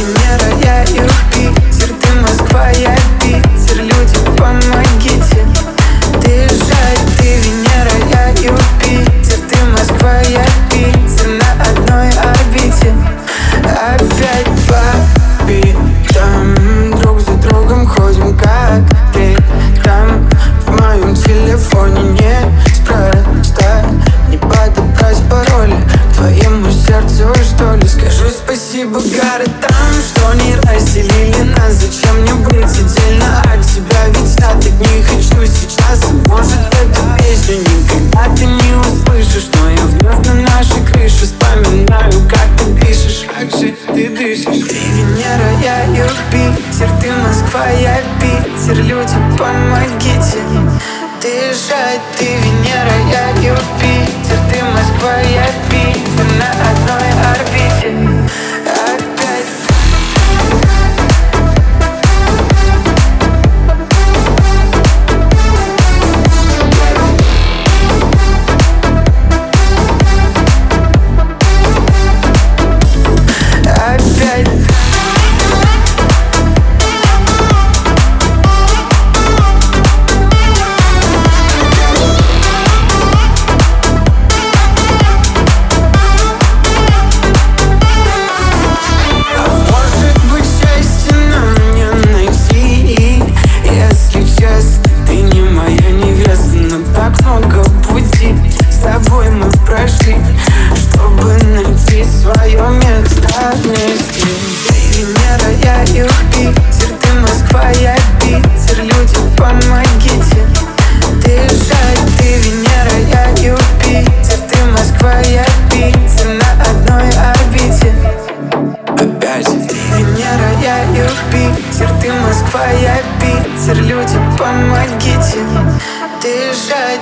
Венера, я Юпитер Ты Москва, я Питер. Люди, помогите. Доезжай, ты Венера, я Юпитер Ты Москва, я Питер. На одной орбите. Опять по битам. Друг за другом ходим как там. В моем телефоне не спроста Не подобрать пароли Твоему сердцу что ли? Скажу спасибо городам разделили нас. Зачем мне быть отдельно от тебя? Ведь я так не хочу сейчас. Может эту песню никогда ты не услышишь. Но я вновь на нашей крыше Вспоминаю, как ты дышишь Как же ты дышишь? Ты Венера, я Юпитер. Ты Москва, я Питер. Люди, помогите. Доезжай, ты Венера, я Юпитер. Ты Москва, я Питер. На одной мы прошли Чтобы найти свое место вместе. Ты Венера, я Юпитер Ты Москва, я Питер. Люди, помогите. Доезжай, ты Венера, я Юпитер. Ты Москва, я Питер На одной орбите. Опять. Ты Венера, я Юпитер. Ты Москва, я Питер. Люди, помогите. Доезжай